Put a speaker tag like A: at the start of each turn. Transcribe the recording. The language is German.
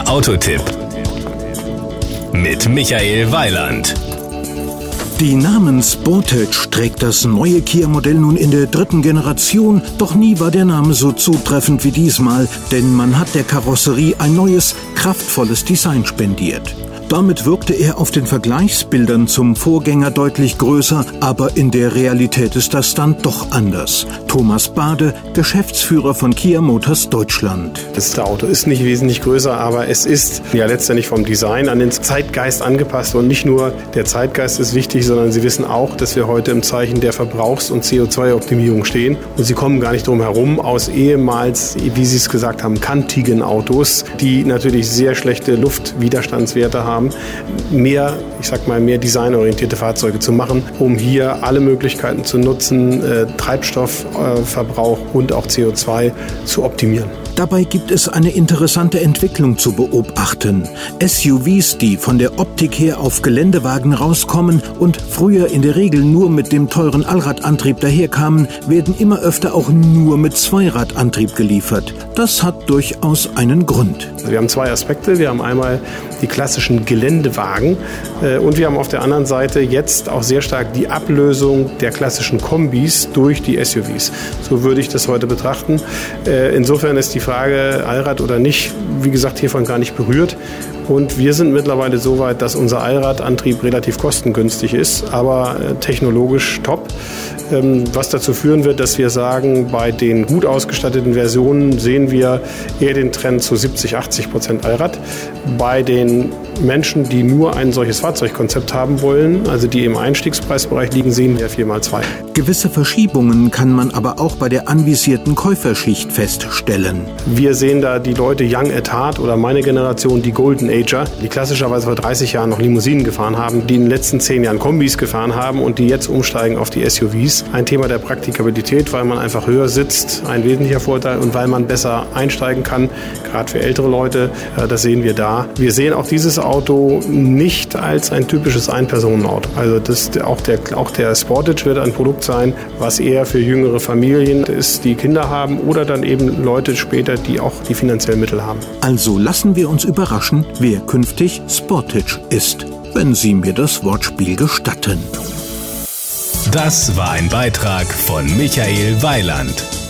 A: Der Autotipp mit Michael Weiland.
B: Die Namen Sportage trägt das neue Kia-Modell nun in der dritten Generation, doch nie war der Name so zutreffend wie diesmal, denn man hat der Karosserie ein neues, kraftvolles Design spendiert. Damit wirkte er auf den Vergleichsbildern zum Vorgänger deutlich größer, aber in der Realität ist das dann doch anders. Thomas Bade, Geschäftsführer von Kia Motors Deutschland.
C: Das Auto ist nicht wesentlich größer, aber es ist ja letztendlich vom Design an den Zeitgeist angepasst und nicht nur der Zeitgeist ist wichtig, sondern Sie wissen auch, dass wir heute im Zeichen der Verbrauchs- und CO2-Optimierung stehen und Sie kommen gar nicht drum herum aus ehemals, wie Sie es gesagt haben, kantigen Autos, die natürlich sehr schlechte Luftwiderstandswerte haben haben, mehr, ich sag mal, mehr designorientierte Fahrzeuge zu machen, um hier alle Möglichkeiten zu nutzen, äh, Treibstoffverbrauch und auch CO2 zu optimieren.
B: Dabei gibt es eine interessante Entwicklung zu beobachten. SUVs, die von der Optik her auf Geländewagen rauskommen und früher in der Regel nur mit dem teuren Allradantrieb daherkamen, werden immer öfter auch nur mit Zweiradantrieb geliefert. Das hat durchaus einen Grund.
C: Wir haben zwei Aspekte. Wir haben einmal die klassischen Geländewagen äh, und wir haben auf der anderen Seite jetzt auch sehr stark die Ablösung der klassischen Kombis durch die SUVs. So würde ich das heute betrachten. Äh, insofern ist die Frage Allrad oder nicht, wie gesagt, hiervon gar nicht berührt. Und wir sind mittlerweile so weit, dass unser Allradantrieb relativ kostengünstig ist, aber äh, technologisch top. Ähm, was dazu führen wird, dass wir sagen, bei den gut ausgestatteten Versionen sehen wir eher den Trend zu 70, 80 Prozent Allrad. Bei den Menschen, die nur ein solches Fahrzeugkonzept haben wollen, also die im Einstiegspreisbereich liegen, sehen wir 4x2.
B: Gewisse Verschiebungen kann man aber auch bei der anvisierten Käuferschicht feststellen.
C: Wir sehen da die Leute Young at Heart oder meine Generation, die Golden Ager, die klassischerweise vor 30 Jahren noch Limousinen gefahren haben, die in den letzten 10 Jahren Kombis gefahren haben und die jetzt umsteigen auf die SUVs ein Thema der Praktikabilität, weil man einfach höher sitzt, ein wesentlicher Vorteil und weil man besser einsteigen kann, gerade für ältere Leute. Äh, das sehen wir da. Wir sehen auch dieses Auto nicht als ein typisches Ein-Personen-Auto. Also das, auch, der, auch der Sportage wird ein Produkt sein, was eher für jüngere Familien ist, die Kinder haben oder dann eben Leute später, die auch die finanziellen Mittel haben.
B: Also lassen wir uns überraschen, wer künftig Sportage ist, wenn Sie mir das Wortspiel gestatten.
A: Das war ein Beitrag von Michael Weiland.